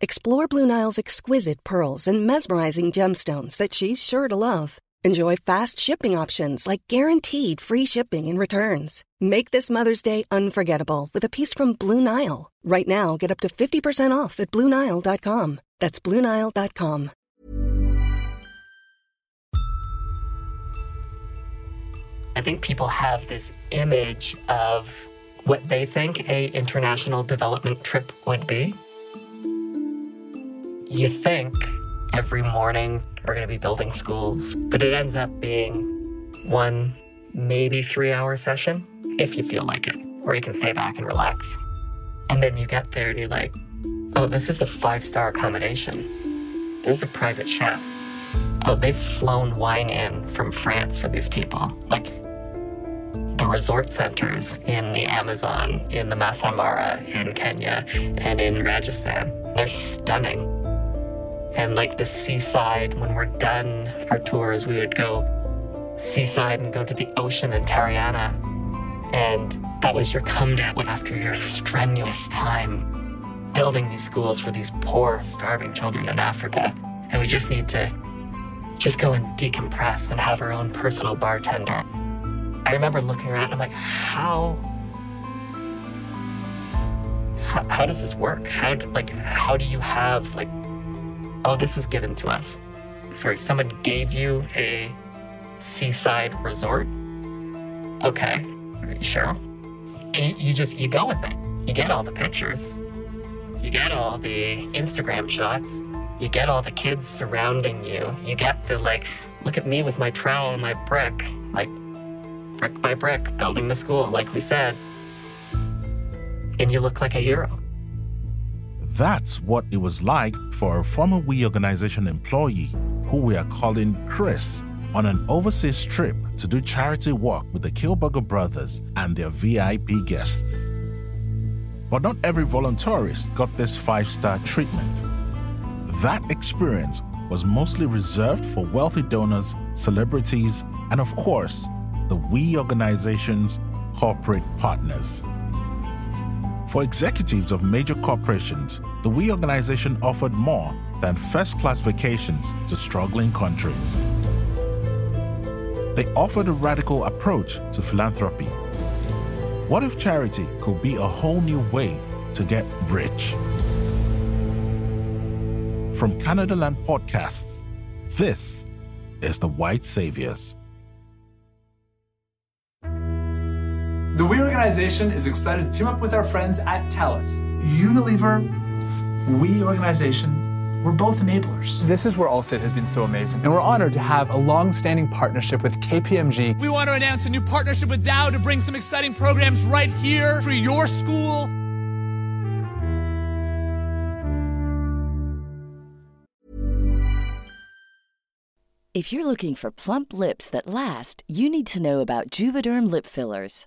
Explore Blue Nile's exquisite pearls and mesmerizing gemstones that she's sure to love. Enjoy fast shipping options like guaranteed free shipping and returns. Make this Mother's Day unforgettable with a piece from Blue Nile. Right now, get up to 50% off at BlueNile.com. That's BlueNile.com. I think people have this image of what they think a international development trip would be. You think every morning we're going to be building schools, but it ends up being one, maybe three hour session if you feel like it, or you can stay back and relax. And then you get there and you're like, oh, this is a five star accommodation. There's a private chef. Oh, they've flown wine in from France for these people. Like, the resort centers in the Amazon, in the Masai Mara, in Kenya, and in Rajasthan. They're stunning. And like the seaside, when we're done our tours, we would go seaside and go to the ocean in Tariana. And that was your come down after your strenuous time building these schools for these poor, starving children in Africa. And we just need to just go and decompress and have our own personal bartender. I remember looking around and I'm like, how, how, how does this work? How, like, how do you have, like, oh, this was given to us. Sorry, someone gave you a seaside resort? Okay, sure. And you, you just, you go with it. You get all the pictures. You get all the Instagram shots. You get all the kids surrounding you. You get the, like, look at me with my trowel and my brick. Like, brick by brick, building the school, like we said. And you look like a hero. That's what it was like for a former We Organization employee who we are calling Chris on an overseas trip to do charity work with the Kielburger brothers and their VIP guests. But not every voluntourist got this five star treatment. That experience was mostly reserved for wealthy donors, celebrities, and of course, the We Organization's corporate partners. For executives of major corporations, the We organization offered more than first class vacations to struggling countries. They offered a radical approach to philanthropy. What if charity could be a whole new way to get rich? From Canadaland Podcasts, this is The White Saviors. The We Organization is excited to team up with our friends at TELUS. Unilever, we organization, we're both enablers. This is where Allstate has been so amazing, and we're honored to have a long-standing partnership with KPMG. We want to announce a new partnership with Dow to bring some exciting programs right here for your school. If you're looking for plump lips that last, you need to know about Juvederm lip fillers.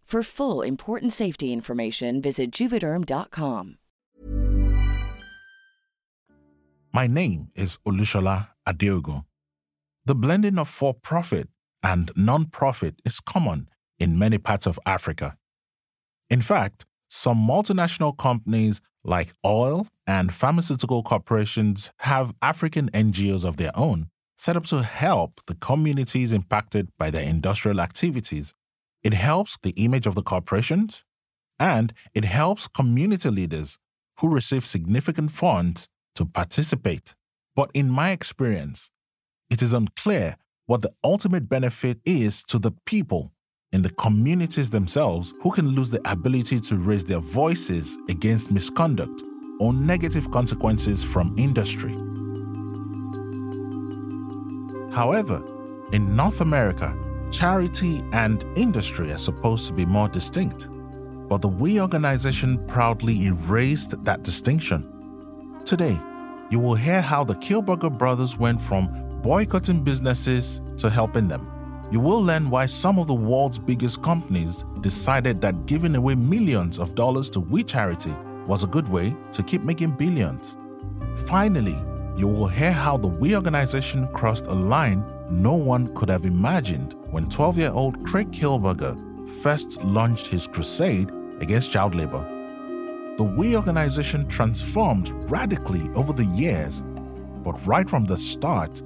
For full important safety information, visit juvederm.com. My name is Olushola Adeogun. The blending of for profit and non profit is common in many parts of Africa. In fact, some multinational companies like oil and pharmaceutical corporations have African NGOs of their own set up to help the communities impacted by their industrial activities. It helps the image of the corporations and it helps community leaders who receive significant funds to participate. But in my experience, it is unclear what the ultimate benefit is to the people in the communities themselves who can lose the ability to raise their voices against misconduct or negative consequences from industry. However, in North America, charity and industry are supposed to be more distinct. But the We organization proudly erased that distinction. Today, you will hear how the Kielburger brothers went from boycotting businesses to helping them. You will learn why some of the world's biggest companies decided that giving away millions of dollars to We Charity was a good way to keep making billions. Finally, you will hear how the We organization crossed a line no one could have imagined when 12 year old Craig Kielburger first launched his crusade against child labor. The We organization transformed radically over the years, but right from the start,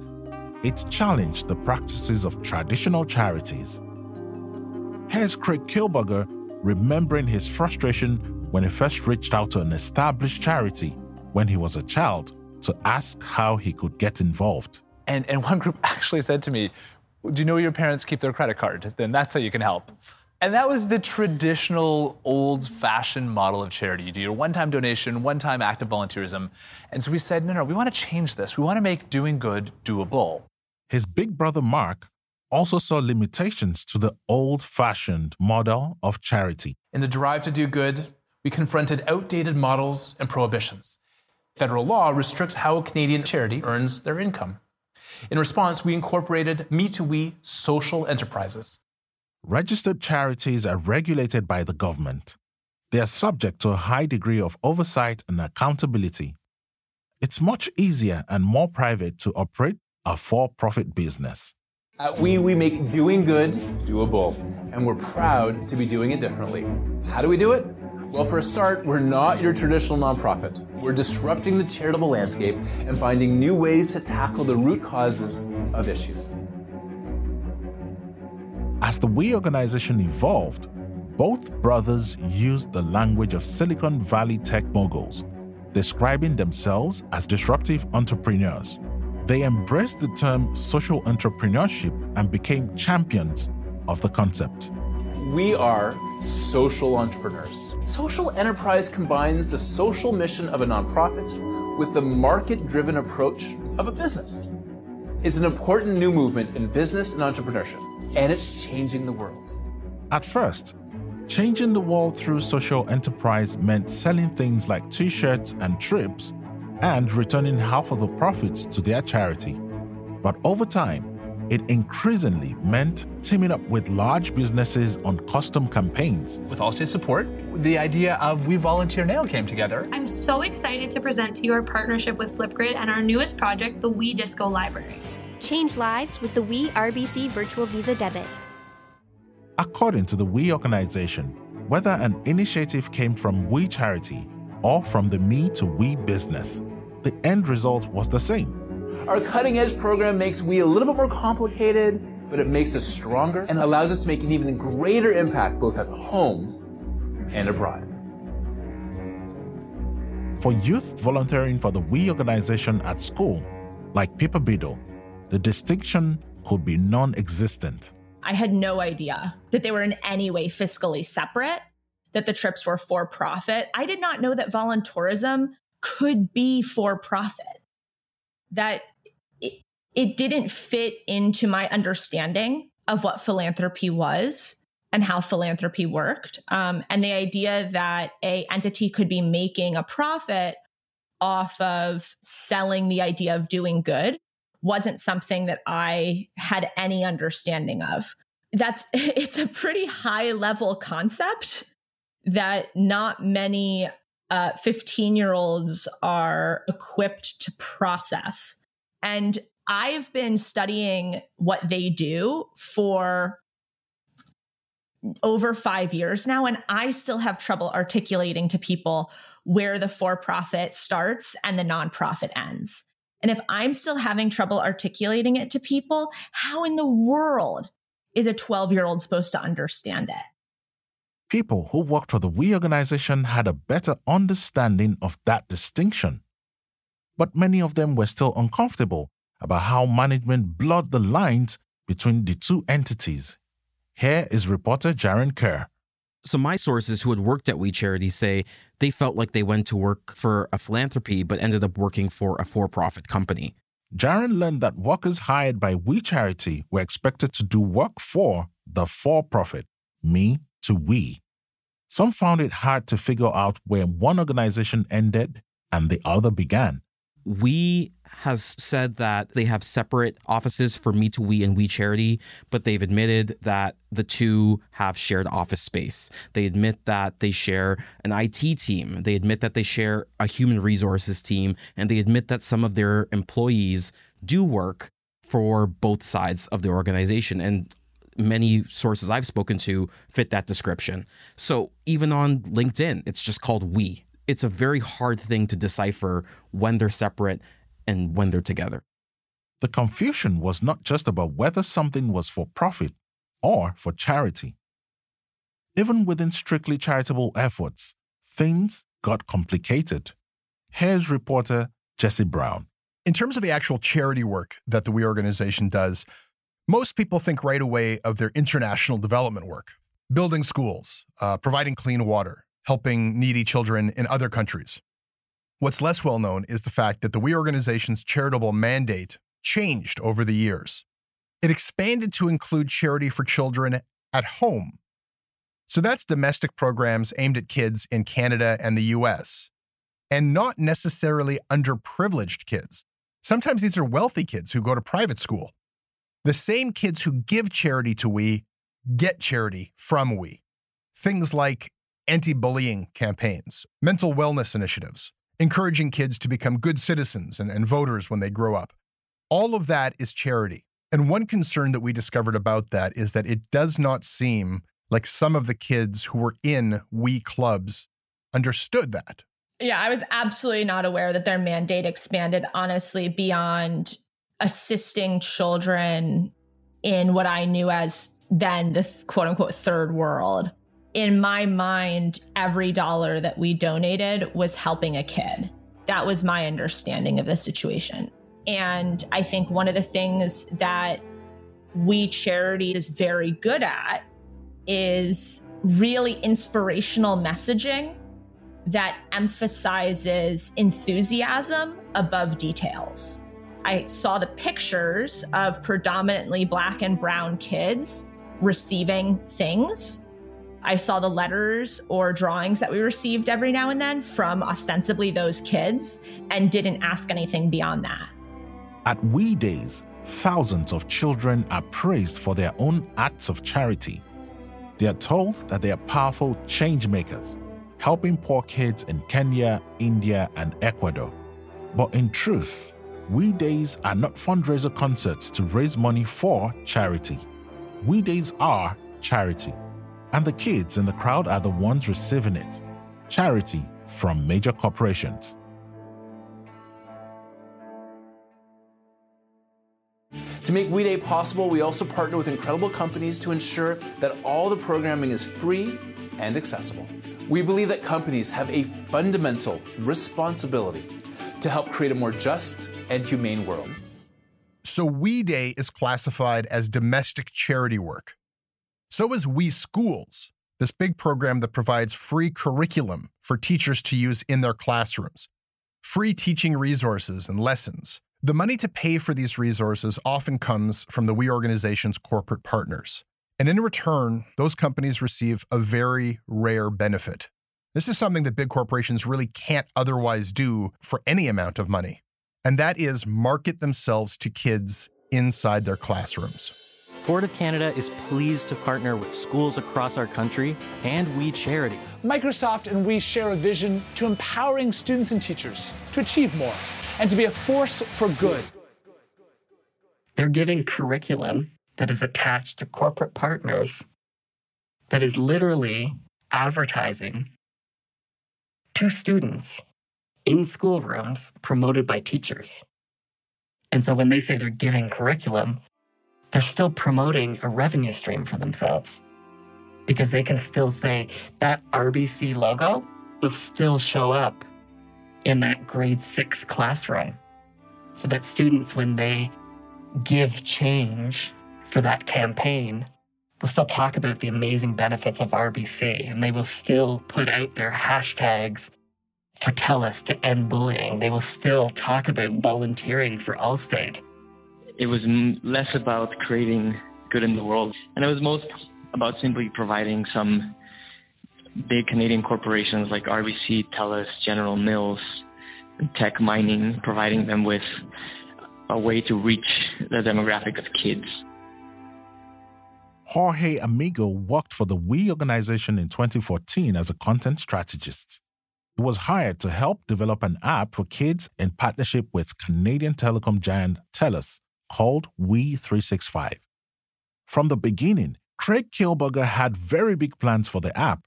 it challenged the practices of traditional charities. Here's Craig Kielburger remembering his frustration when he first reached out to an established charity when he was a child to ask how he could get involved. And, and one group actually said to me, Do you know your parents keep their credit card? Then that's how you can help. And that was the traditional, old fashioned model of charity. You do your one time donation, one time act of volunteerism. And so we said, no, no, we want to change this. We want to make doing good doable. His big brother Mark also saw limitations to the old fashioned model of charity. In the drive to do good, we confronted outdated models and prohibitions. Federal law restricts how a Canadian charity earns their income. In response, we incorporated Me to We social enterprises. Registered charities are regulated by the government. They are subject to a high degree of oversight and accountability. It's much easier and more private to operate a for profit business. At We, we make doing good doable, and we're proud to be doing it differently. How do we do it? Well, for a start, we're not your traditional nonprofit. We're disrupting the charitable landscape and finding new ways to tackle the root causes of issues. As the We organization evolved, both brothers used the language of Silicon Valley tech moguls, describing themselves as disruptive entrepreneurs. They embraced the term social entrepreneurship and became champions of the concept. We are social entrepreneurs. Social enterprise combines the social mission of a nonprofit with the market driven approach of a business. It's an important new movement in business and entrepreneurship, and it's changing the world. At first, changing the world through social enterprise meant selling things like t shirts and trips and returning half of the profits to their charity. But over time, it increasingly meant teaming up with large businesses on custom campaigns. With Allstate support, the idea of We Volunteer Now came together. I'm so excited to present to you our partnership with Flipgrid and our newest project, the We Disco Library. Change lives with the We RBC Virtual Visa Debit. According to the We organization, whether an initiative came from We Charity or from the Me to We business, the end result was the same our cutting edge program makes we a little bit more complicated, but it makes us stronger and allows us to make an even greater impact both at home and abroad. For youth volunteering for the We organization at school, like Pippa Biddle, the distinction could be non existent. I had no idea that they were in any way fiscally separate, that the trips were for profit. I did not know that voluntourism could be for profit, that it, it didn't fit into my understanding of what philanthropy was and how philanthropy worked. Um, and the idea that a entity could be making a profit off of selling the idea of doing good wasn't something that I had any understanding of. That's it's a pretty high level concept that not many 15 uh, year olds are equipped to process. And I've been studying what they do for over five years now, and I still have trouble articulating to people where the for profit starts and the nonprofit ends. And if I'm still having trouble articulating it to people, how in the world is a 12 year old supposed to understand it? People who worked for the We organization had a better understanding of that distinction. But many of them were still uncomfortable about how management blurred the lines between the two entities. Here is reporter Jaren Kerr. So my sources who had worked at We Charity say they felt like they went to work for a philanthropy but ended up working for a for-profit company. Jaren learned that workers hired by We Charity were expected to do work for the for-profit, me to we. Some found it hard to figure out where one organization ended and the other began. We has said that they have separate offices for Me to We and We Charity, but they've admitted that the two have shared office space. They admit that they share an IT team. They admit that they share a human resources team, and they admit that some of their employees do work for both sides of the organization. And many sources I've spoken to fit that description. So even on LinkedIn, it's just called We. It's a very hard thing to decipher when they're separate and when they're together. The confusion was not just about whether something was for profit or for charity. Even within strictly charitable efforts, things got complicated. Here's reporter Jesse Brown. In terms of the actual charity work that the We organization does, most people think right away of their international development work, building schools, uh, providing clean water, helping needy children in other countries. What's less well known is the fact that the We organization's charitable mandate changed over the years. It expanded to include charity for children at home. So that's domestic programs aimed at kids in Canada and the US, and not necessarily underprivileged kids. Sometimes these are wealthy kids who go to private school. The same kids who give charity to We get charity from We. Things like anti bullying campaigns, mental wellness initiatives, encouraging kids to become good citizens and, and voters when they grow up. All of that is charity. And one concern that we discovered about that is that it does not seem like some of the kids who were in We clubs understood that. Yeah, I was absolutely not aware that their mandate expanded, honestly, beyond assisting children in what I knew as then the quote unquote third world in my mind, every dollar that we donated was helping a kid. That was my understanding of the situation. And I think one of the things that we charity is very good at is really inspirational messaging that emphasizes enthusiasm above details. I saw the pictures of predominantly black and brown kids receiving things I saw the letters or drawings that we received every now and then from ostensibly those kids and didn't ask anything beyond that. At We Days, thousands of children are praised for their own acts of charity. They are told that they are powerful change makers, helping poor kids in Kenya, India, and Ecuador. But in truth, We Days are not fundraiser concerts to raise money for charity. We Days are charity and the kids in the crowd are the ones receiving it. Charity from major corporations. To make We Day possible, we also partner with incredible companies to ensure that all the programming is free and accessible. We believe that companies have a fundamental responsibility to help create a more just and humane world. So We Day is classified as domestic charity work. So is We Schools, this big program that provides free curriculum for teachers to use in their classrooms, free teaching resources and lessons. The money to pay for these resources often comes from the We organization's corporate partners. And in return, those companies receive a very rare benefit. This is something that big corporations really can't otherwise do for any amount of money, and that is market themselves to kids inside their classrooms. Ford of Canada is pleased to partner with schools across our country and We Charity. Microsoft and we share a vision to empowering students and teachers to achieve more and to be a force for good. They're giving curriculum that is attached to corporate partners that is literally advertising to students in schoolrooms promoted by teachers. And so when they say they're giving curriculum, they're still promoting a revenue stream for themselves because they can still say that RBC logo will still show up in that grade six classroom so that students, when they give change for that campaign, will still talk about the amazing benefits of RBC and they will still put out their hashtags for TELUS to end bullying. They will still talk about volunteering for Allstate. It was less about creating good in the world, and it was most about simply providing some big Canadian corporations like RBC, TELUS, General Mills, Teck Mining, providing them with a way to reach the demographic of kids. Jorge Amigo worked for the We organization in 2014 as a content strategist. He was hired to help develop an app for kids in partnership with Canadian telecom giant TELUS called We365. From the beginning, Craig Kielburger had very big plans for the app.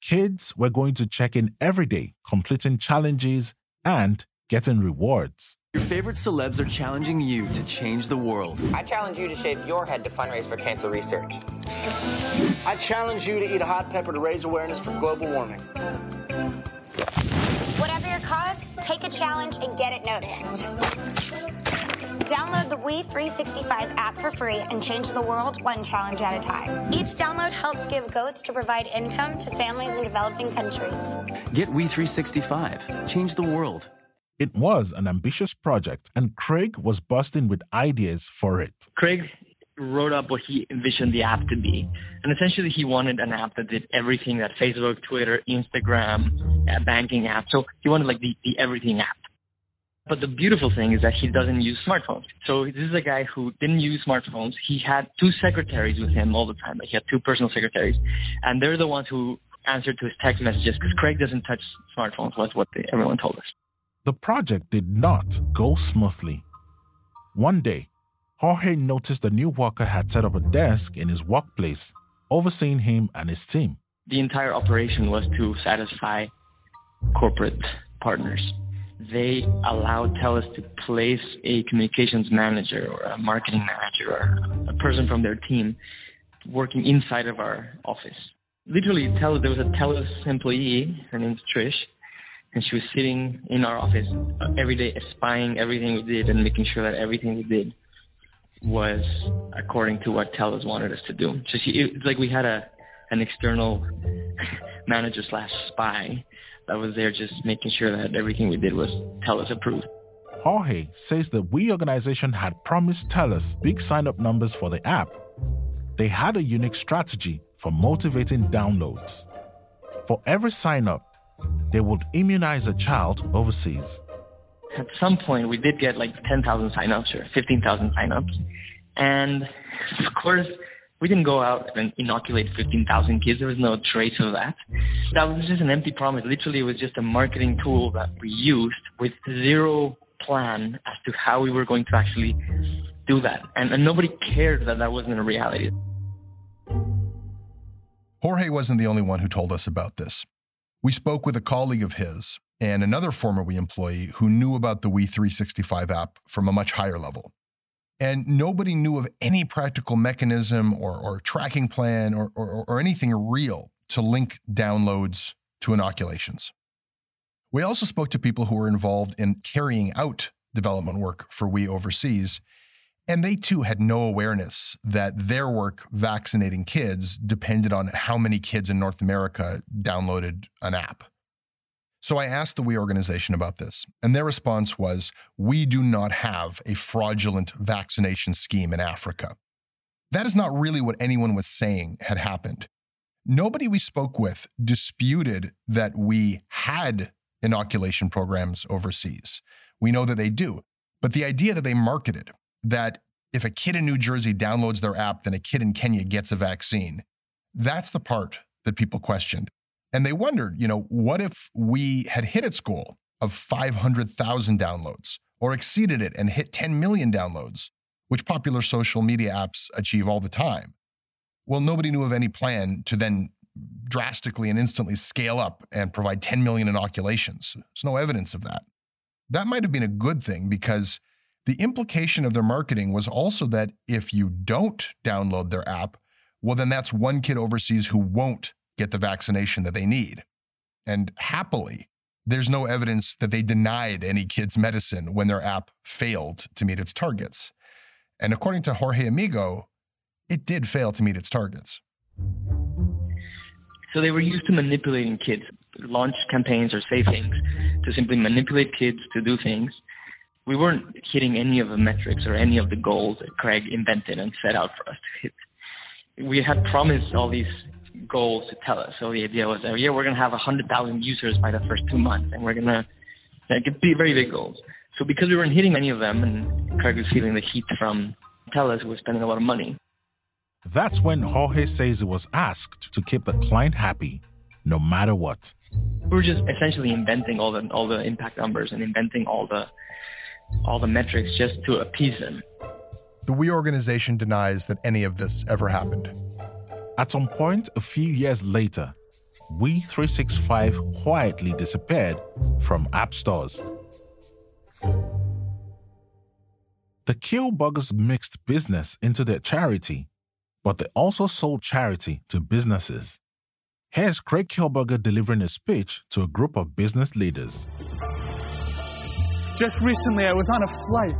Kids were going to check in every day, completing challenges and getting rewards. Your favorite celebs are challenging you to change the world. I challenge you to shave your head to fundraise for cancer research. I challenge you to eat a hot pepper to raise awareness for global warming. Whatever your cause, take a challenge and get it noticed. Download the We365 app for free and change the world one challenge at a time. Each download helps give goats to provide income to families in developing countries. Get We365. Change the world. It was an ambitious project, and Craig was bursting with ideas for it. Craig wrote up what he envisioned the app to be. And essentially, he wanted an app that did everything that Facebook, Twitter, Instagram, a banking app. So he wanted like the, the everything app. But the beautiful thing is that he doesn't use smartphones. So this is a guy who didn't use smartphones. He had two secretaries with him all the time. Like he had two personal secretaries, and they're the ones who answered to his text messages because Craig doesn't touch smartphones. Was what they, everyone told us. The project did not go smoothly. One day, Jorge noticed a new worker had set up a desk in his workplace, overseeing him and his team. The entire operation was to satisfy corporate partners. They allowed TELUS to place a communications manager or a marketing manager or a person from their team working inside of our office. Literally, TELUS, there was a TELUS employee, her name's Trish, and she was sitting in our office uh, every day, spying everything we did and making sure that everything we did was according to what TELUS wanted us to do. So she, it's like we had a an external manager slash spy that was there just making sure that everything we did was TELUS approved. Jorge says that We organization had promised TELUS big sign up numbers for the app. They had a unique strategy for motivating downloads. For every sign up, they would immunize a child overseas. At some point, we did get like 10,000 signups or 15,000 signups. And of course, we didn't go out and inoculate 15,000 kids. There was no trace of that. That was just an empty promise. Literally, it was just a marketing tool that we used with zero plan as to how we were going to actually do that. And, and nobody cared that that wasn't a reality. Jorge wasn't the only one who told us about this. We spoke with a colleague of his and another former We employee who knew about the We 365 app from a much higher level. And nobody knew of any practical mechanism or, or tracking plan or, or, or anything real to link downloads to inoculations. We also spoke to people who were involved in carrying out development work for We overseas, And they too had no awareness that their work vaccinating kids depended on how many kids in North America downloaded an app. So I asked the We organization about this, and their response was We do not have a fraudulent vaccination scheme in Africa. That is not really what anyone was saying had happened. Nobody we spoke with disputed that we had inoculation programs overseas. We know that they do. But the idea that they marketed that if a kid in New Jersey downloads their app, then a kid in Kenya gets a vaccine, that's the part that people questioned. And they wondered, you know, what if we had hit its goal of 500,000 downloads or exceeded it and hit 10 million downloads, which popular social media apps achieve all the time? Well, nobody knew of any plan to then drastically and instantly scale up and provide 10 million inoculations. There's no evidence of that. That might have been a good thing because the implication of their marketing was also that if you don't download their app, well, then that's one kid overseas who won't get the vaccination that they need. And happily, there's no evidence that they denied any kids medicine when their app failed to meet its targets. And according to Jorge Amigo, it did fail to meet its targets. So they were used to manipulating kids, launch campaigns or say things to simply manipulate kids to do things. We weren't hitting any of the metrics or any of the goals that Craig invented and set out for us to hit. We had promised all these goals to TELUS. So the idea was, oh, yeah, we're going to have 100,000 users by the first two months, and we're going to like, be very big goals. So because we weren't hitting any of them, and Craig was feeling the heat from TELUS, who was spending a lot of money. That's when Jorge says he was asked to keep the client happy, no matter what. We were just essentially inventing all the all the impact numbers and inventing all the all the metrics just to appease them. The We organization denies that any of this ever happened. At some point a few years later, We 365 quietly disappeared from app stores. The Kielburgers mixed business into their charity, but they also sold charity to businesses. Here's Craig Kielburger delivering a speech to a group of business leaders. Just recently, I was on a flight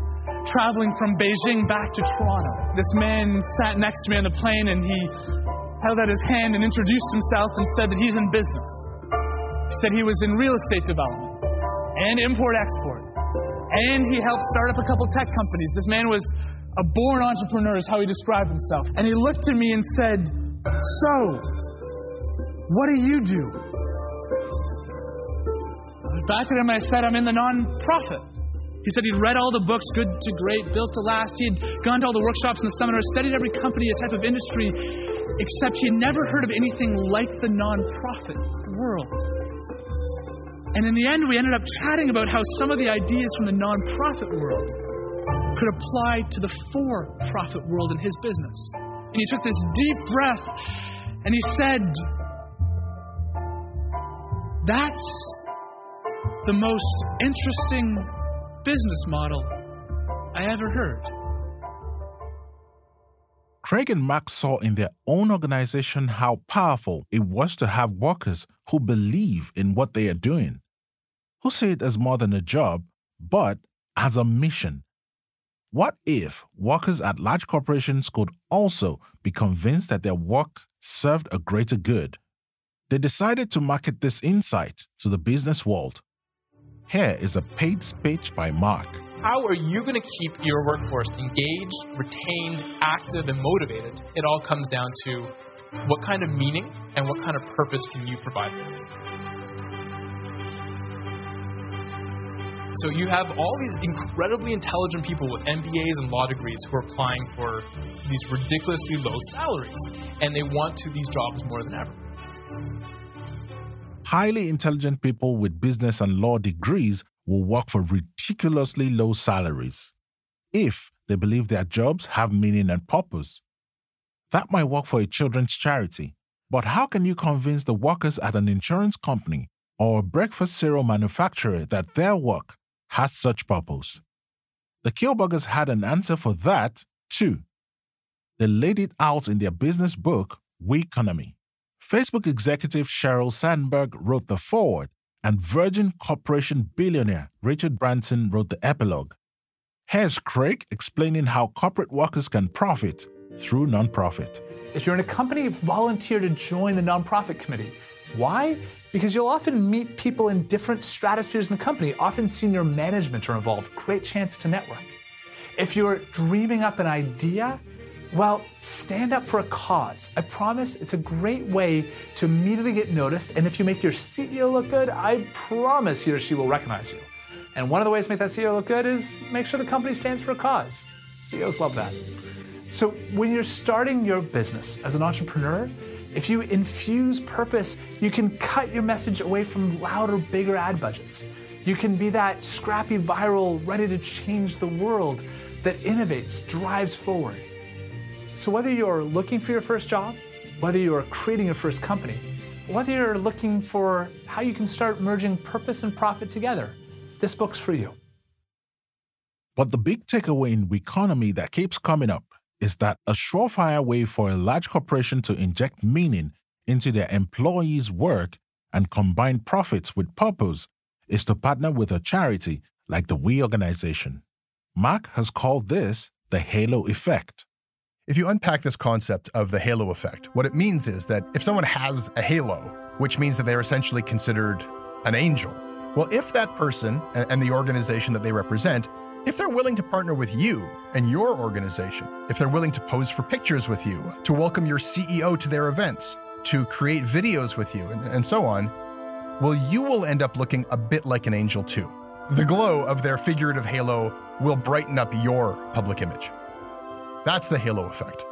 traveling from Beijing back to Toronto. This man sat next to me on the plane and he held out his hand and introduced himself and said that he's in business. He said he was in real estate development and import export. And he helped start up a couple tech companies. This man was a born entrepreneur, is how he described himself. And he looked at me and said, So, what do you do? Back at him, I said, I'm in the nonprofit. He said he'd read all the books, Good to Great, Built to Last. He had gone to all the workshops and the seminars, studied every company, a type of industry, except he had never heard of anything like the nonprofit world. And in the end, we ended up chatting about how some of the ideas from the nonprofit world could apply to the for profit world in his business. And he took this deep breath and he said, That's the most interesting business model I ever heard. Craig and Mark saw in their own organization how powerful it was to have workers who believe in what they are doing, who see it as more than a job, but as a mission. What if workers at large corporations could also be convinced that their work served a greater good? They decided to market this insight to the business world. Here is a paid speech by Mark. How are you going to keep your workforce engaged, retained, active, and motivated? It all comes down to what kind of meaning and what kind of purpose can you provide them. So you have all these incredibly intelligent people with MBAs and law degrees who are applying for these ridiculously low salaries, and they want to these jobs more than ever. Highly intelligent people with business and law degrees will work for ridiculously low salaries if they believe their jobs have meaning and purpose. That might work for a children's charity, but how can you convince the workers at an insurance company or a breakfast cereal manufacturer that their work has such purpose? The Kielburgers had an answer for that too. They laid it out in their business book, Weconomy. Facebook executive Sheryl Sandberg wrote the foreword, and Virgin Corporation billionaire Richard Branson wrote the epilogue. Here's Craig explaining how corporate workers can profit through nonprofit. If you're in a company, volunteer to join the nonprofit committee. Why? Because you'll often meet people in different stratospheres in the company. Often senior management are involved. Great chance to network. If you're dreaming up an idea, well, stand up for a cause. I promise it's a great way to immediately get noticed. And if you make your CEO look good, I promise he or she will recognize you. And one of the ways to make that CEO look good is make sure the company stands for a cause. CEOs love that. So when you're starting your business as an entrepreneur, if you infuse purpose, you can cut your message away from louder, bigger ad budgets. You can be that scrappy viral, ready to change the world that innovates, drives forward. So whether you're looking for your first job, whether you're creating your first company, whether you're looking for how you can start merging purpose and profit together, this book's for you. But the big takeaway in Weconomy that keeps coming up is that a surefire way for a large corporation to inject meaning into their employees' work and combine profits with purpose is to partner with a charity like the We organization. Mark has called this the halo effect. If you unpack this concept of the halo effect, what it means is that if someone has a halo, which means that they're essentially considered an angel, well, if that person and the organization that they represent, if they're willing to partner with you and your organization, if they're willing to pose for pictures with you, to welcome your CEO to their events, to create videos with you, and, and so on, well, you will end up looking a bit like an angel too. The glow of their figurative halo will brighten up your public image. That's the halo effect.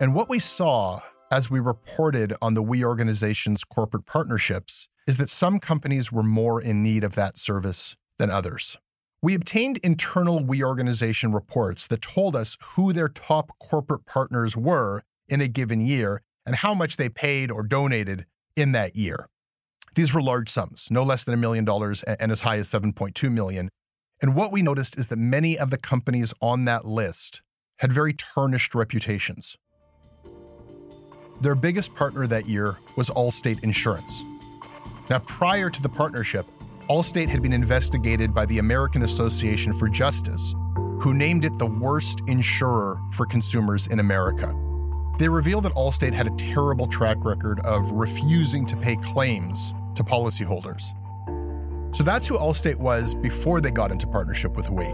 And what we saw as we reported on the We organization's corporate partnerships is that some companies were more in need of that service than others. We obtained internal We organization reports that told us who their top corporate partners were in a given year and how much they paid or donated in that year. These were large sums, no less than a million dollars and as high as 7.2 million. And what we noticed is that many of the companies on that list had very tarnished reputations. Their biggest partner that year was Allstate Insurance. Now, prior to the partnership, Allstate had been investigated by the American Association for Justice, who named it the worst insurer for consumers in America. They revealed that Allstate had a terrible track record of refusing to pay claims to policyholders. So that's who Allstate was before they got into partnership with We.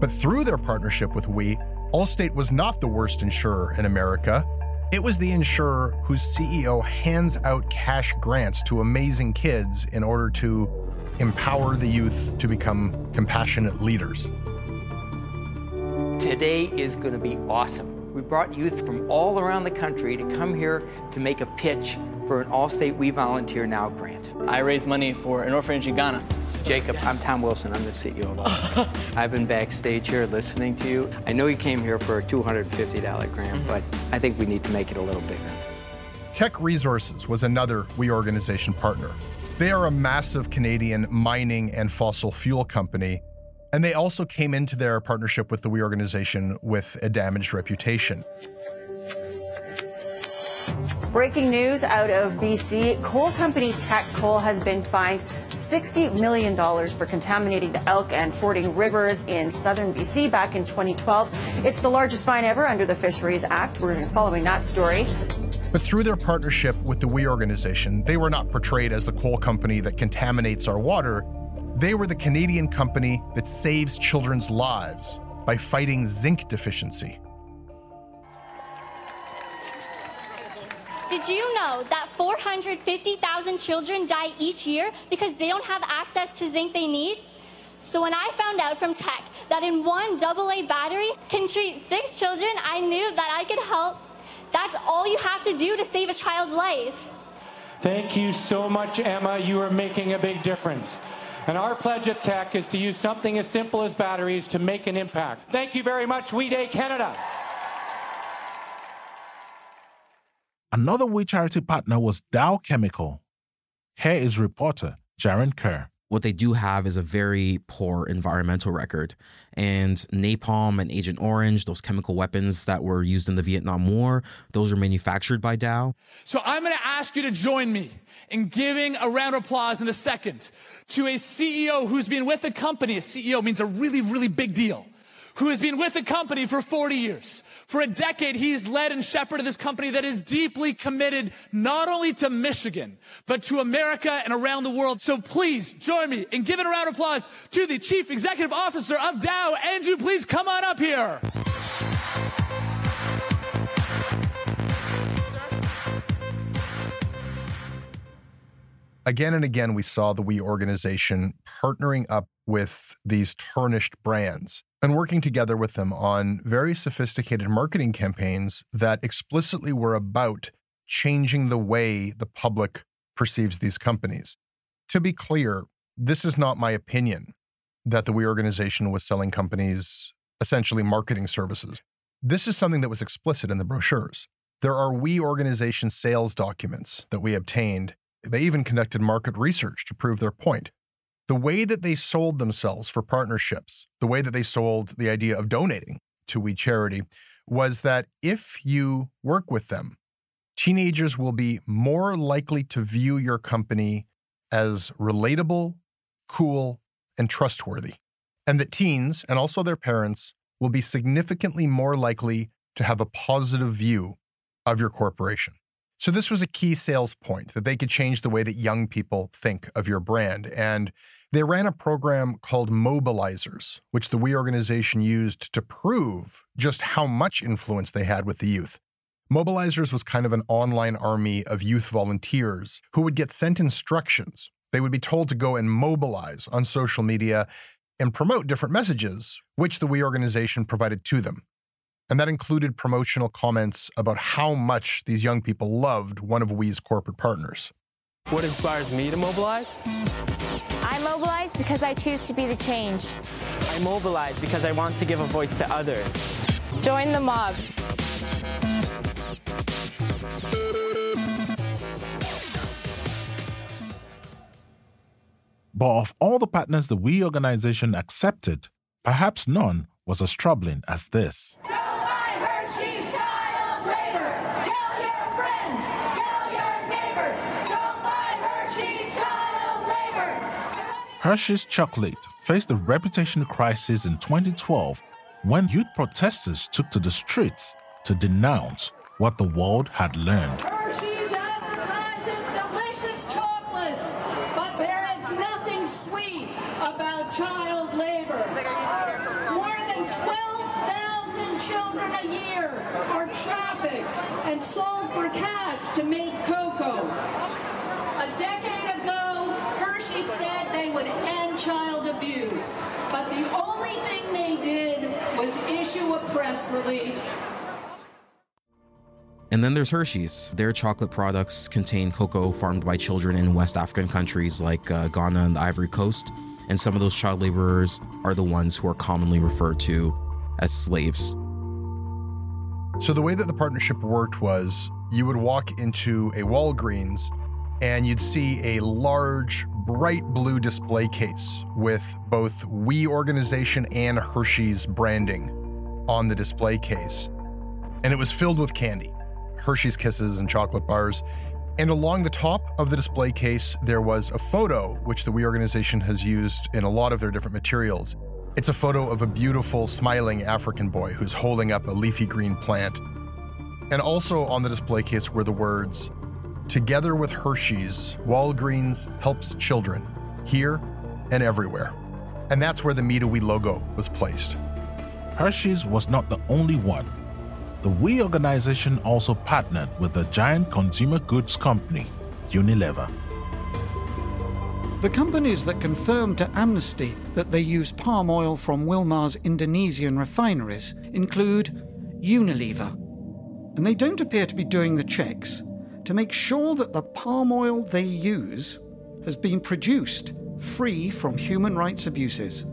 But through their partnership with We, Allstate was not the worst insurer in America. It was the insurer whose CEO hands out cash grants to amazing kids in order to empower the youth to become compassionate leaders. Today is going to be awesome. We brought youth from all around the country to come here to make a pitch for an Allstate We Volunteer Now grant. I raise money for an orphanage in Ghana. Jacob, I'm Tom Wilson. I'm the CEO of Allstate. I've been backstage here listening to you. I know you came here for a $250 grant, mm-hmm. but I think we need to make it a little bigger. Teck Resources was another We organization partner. They are a massive Canadian mining and fossil fuel company, and they also came into their partnership with the We organization with a damaged reputation. Breaking news out of BC coal company Teck Coal has been fined $60 million for contaminating the Elk and Fording rivers in southern BC back in 2012. It's the largest fine ever under the Fisheries Act. We're following that story. But through their partnership with the We organization, they were not portrayed as the coal company that contaminates our water. They were the Canadian company that saves children's lives by fighting zinc deficiency. Did you know that 450,000 children die each year because they don't have access to zinc they need? So when I found out from Teck that in one AA battery can treat six children, I knew that I could help. That's all you have to do to save a child's life. Thank you so much, Emma. You are making a big difference. And our pledge at Teck is to use something as simple as batteries to make an impact. Thank you very much, We Day Canada. Another We charity partner was Dow Chemical. Here is reporter Jaren Kerr. what they do have is a very poor environmental record. And napalm and Agent Orange, those chemical weapons that were used in the Vietnam War, those are manufactured by Dow. So I'm going to ask you to join me in giving a round of applause in a second to a CEO who's been with the company. A CEO means a really, really big deal. Who has been with the company for 40 years. For a decade, he's led and shepherded this company that is deeply committed not only to Michigan, but to America and around the world. So please join me in giving a round of applause to the Chief Executive Officer of Dow. Andrew, please come on up here. Again and again, we saw the We organization partnering up with these tarnished brands and working together with them on very sophisticated marketing campaigns that explicitly were about changing the way the public perceives these companies. To be clear, this is not my opinion that the We organization was selling companies essentially marketing services. This is something that was explicit in the brochures. There are We organization sales documents that we obtained. They even conducted market research to prove their point. The way that they sold themselves for partnerships, the way that they sold the idea of donating to We Charity, was that if you work with them, teenagers will be more likely to view your company as relatable, cool, and trustworthy. And that teens and also their parents will be significantly more likely to have a positive view of your corporation. So, this was a key sales point that they could change the way that young people think of your brand. And they ran a program called Mobilizers, which the We organization used to prove just how much influence they had with the youth. Mobilizers was kind of an online army of youth volunteers who would get sent instructions. They would be told to go and mobilize on social media and promote different messages, which the We organization provided to them. And that included promotional comments about how much these young people loved one of We's corporate partners. What inspires me to mobilize? I mobilize because I choose to be the change. I mobilize because I want to give a voice to others. Join the mob. But of all the partners the We organization accepted, perhaps none was as troubling as this. Hershey's chocolate faced a reputation crisis in 2012 when youth protesters took to the streets to denounce what the world had learned. Hershey's advertises delicious chocolates, but there is nothing sweet about child labor. More than 12,000 children a year are trafficked and sold for cash to make cocoa. A decade ago, Hershey said they would end child abuse, but the only thing they did was issue a press release And then there's Hershey's. Their chocolate products contain cocoa farmed by children in West African countries like uh, Ghana and the Ivory Coast. And some of those child laborers are the ones who are commonly referred to as slaves. So, the way that the partnership worked was you would walk into a Walgreens and you'd see a large, bright blue display case with both We organization and Hershey's branding on the display case. And it was filled with candy Hershey's Kisses and chocolate bars. And along the top of the display case, there was a photo, which the We organization has used in a lot of their different materials. It's a photo of a beautiful, smiling African boy who's holding up a leafy green plant. And also on the display case were the words, Together with Hershey's, Walgreens helps children, here and everywhere. And that's where the Me to We logo was placed. Hershey's was not the only one. The We organization also partnered with the giant consumer goods company, Unilever. The companies that confirmed to Amnesty that they use palm oil from Wilmar's Indonesian refineries include Unilever. And they don't appear to be doing the checks to make sure that the palm oil they use has been produced free from human rights abuses.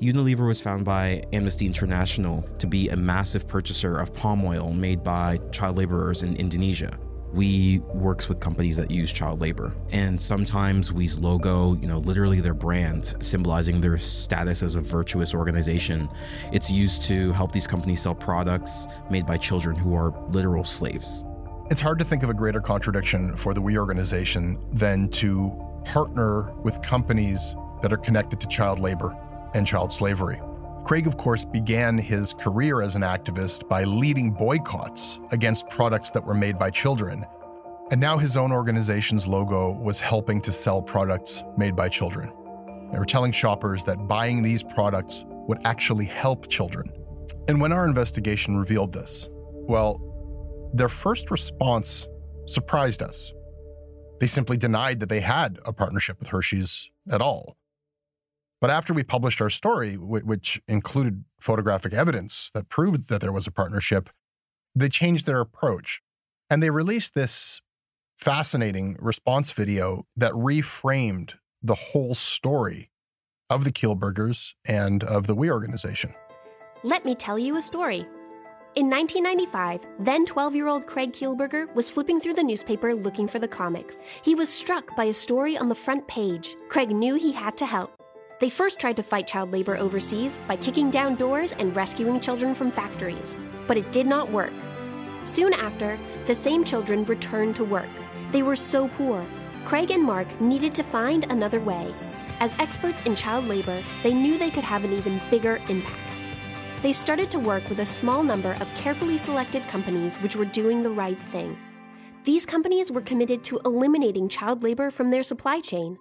Unilever was found by Amnesty International to be a massive purchaser of palm oil made by child laborers in Indonesia. We works with companies that use child labor. And sometimes We's logo, you know, literally their brand, symbolizing their status as a virtuous organization, it's used to help these companies sell products made by children who are literal slaves. It's hard to think of a greater contradiction for the We organization than to partner with companies that are connected to child labor and child slavery. Craig, of course, began his career as an activist by leading boycotts against products that were made by children. And now his own organization's logo was helping to sell products made by children. They were telling shoppers that buying these products would actually help children. And when our investigation revealed this, well, their first response surprised us. They simply denied that they had a partnership with Hershey's at all. But after we published our story, which included photographic evidence that proved that there was a partnership, they changed their approach. And they released this fascinating response video that reframed the whole story of the Kielburgers and of the We organization. Let me tell you a story. In 1995, then 12 year old Craig Kielburger was flipping through the newspaper looking for the comics. He was struck by a story on the front page. Craig knew he had to help. They first tried to fight child labor overseas by kicking down doors and rescuing children from factories, but it did not work. Soon after, the same children returned to work. They were so poor. Craig and Mark needed to find another way. As experts in child labor, they knew they could have an even bigger impact. They started to work with a small number of carefully selected companies which were doing the right thing. These companies were committed to eliminating child labor from their supply chain.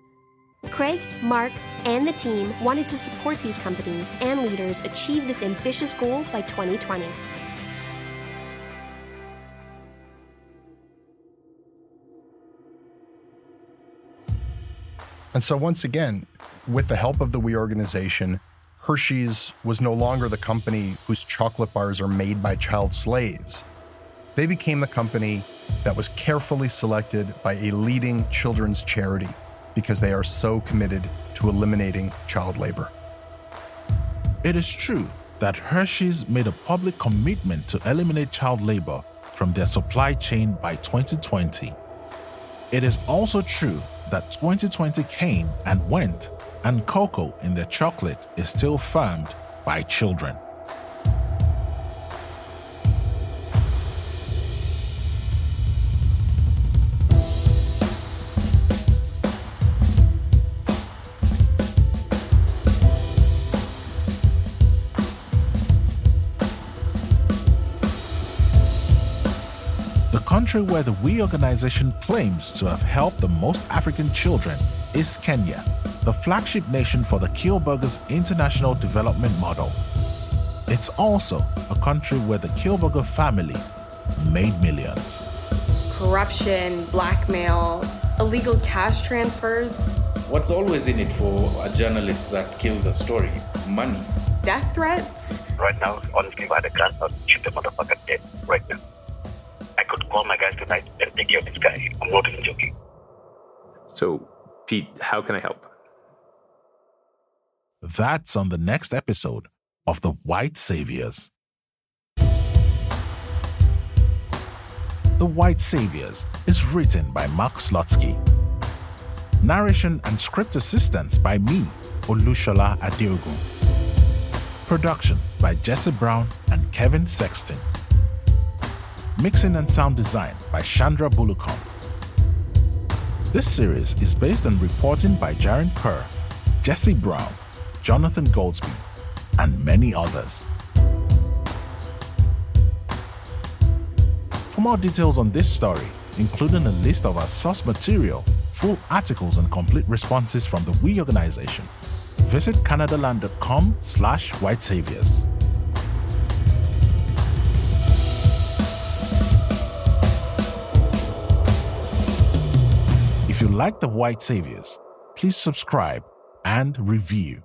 Craig, Mark, and the team wanted to support these companies and leaders achieve this ambitious goal by 2020. And so, once again, with the help of the We organization, Hershey's was no longer the company whose chocolate bars are made by child slaves. They became the company that was carefully selected by a leading children's charity because they are so committed to eliminating child labor. It is true that Hershey's made a public commitment to eliminate child labor from their supply chain by 2020. It is also true that 2020 came and went, and cocoa in their chocolate is still farmed by children. Country where the We organization claims to have helped the most African children is Kenya, the flagship nation for the Kielburgers International Development Model. It's also a country where the Kielburger family made millions. Corruption, blackmail, illegal cash transfers. What's always in it for a journalist that kills a story? Money. Death threats. Right now, honestly, by the gun, I'll shoot the motherfucker dead right now could call my guys tonight and take care of this guy. I'm not even joking. So, Pete, how can I help? That's on the next episode of The White Saviors. The White Saviors is written by Mark Slutsky. Narration and script assistance by me, Olushola Adeogun. Production by Jesse Brown and Kevin Sexton. Mixing and sound design by Chandra Bulukon. This series is based on reporting by Jaren Kerr, Jesse Brown, Jonathan Goldsbie, and many others. For more details on this story, including a list of our source material, full articles and complete responses from the We organization, visit canadaland.com slash whitesaviors. If like the White Saviors, please subscribe and review.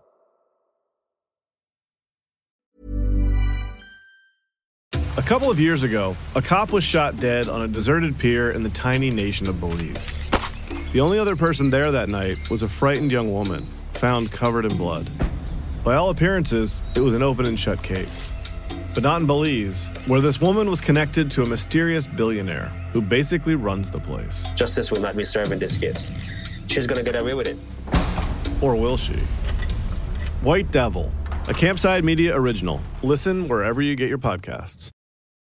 A couple of years ago, a cop was shot dead on a deserted pier in the tiny nation of Belize. The only other person there that night was a frightened young woman, found covered in blood. By all appearances, it was an open and shut case. But not in Belize, where this woman was connected to a mysterious billionaire who basically runs the place. Justice will not be served in this case. She's gonna get away with it. Or will she? White Devil, a Campside Media original. Listen wherever you get your podcasts.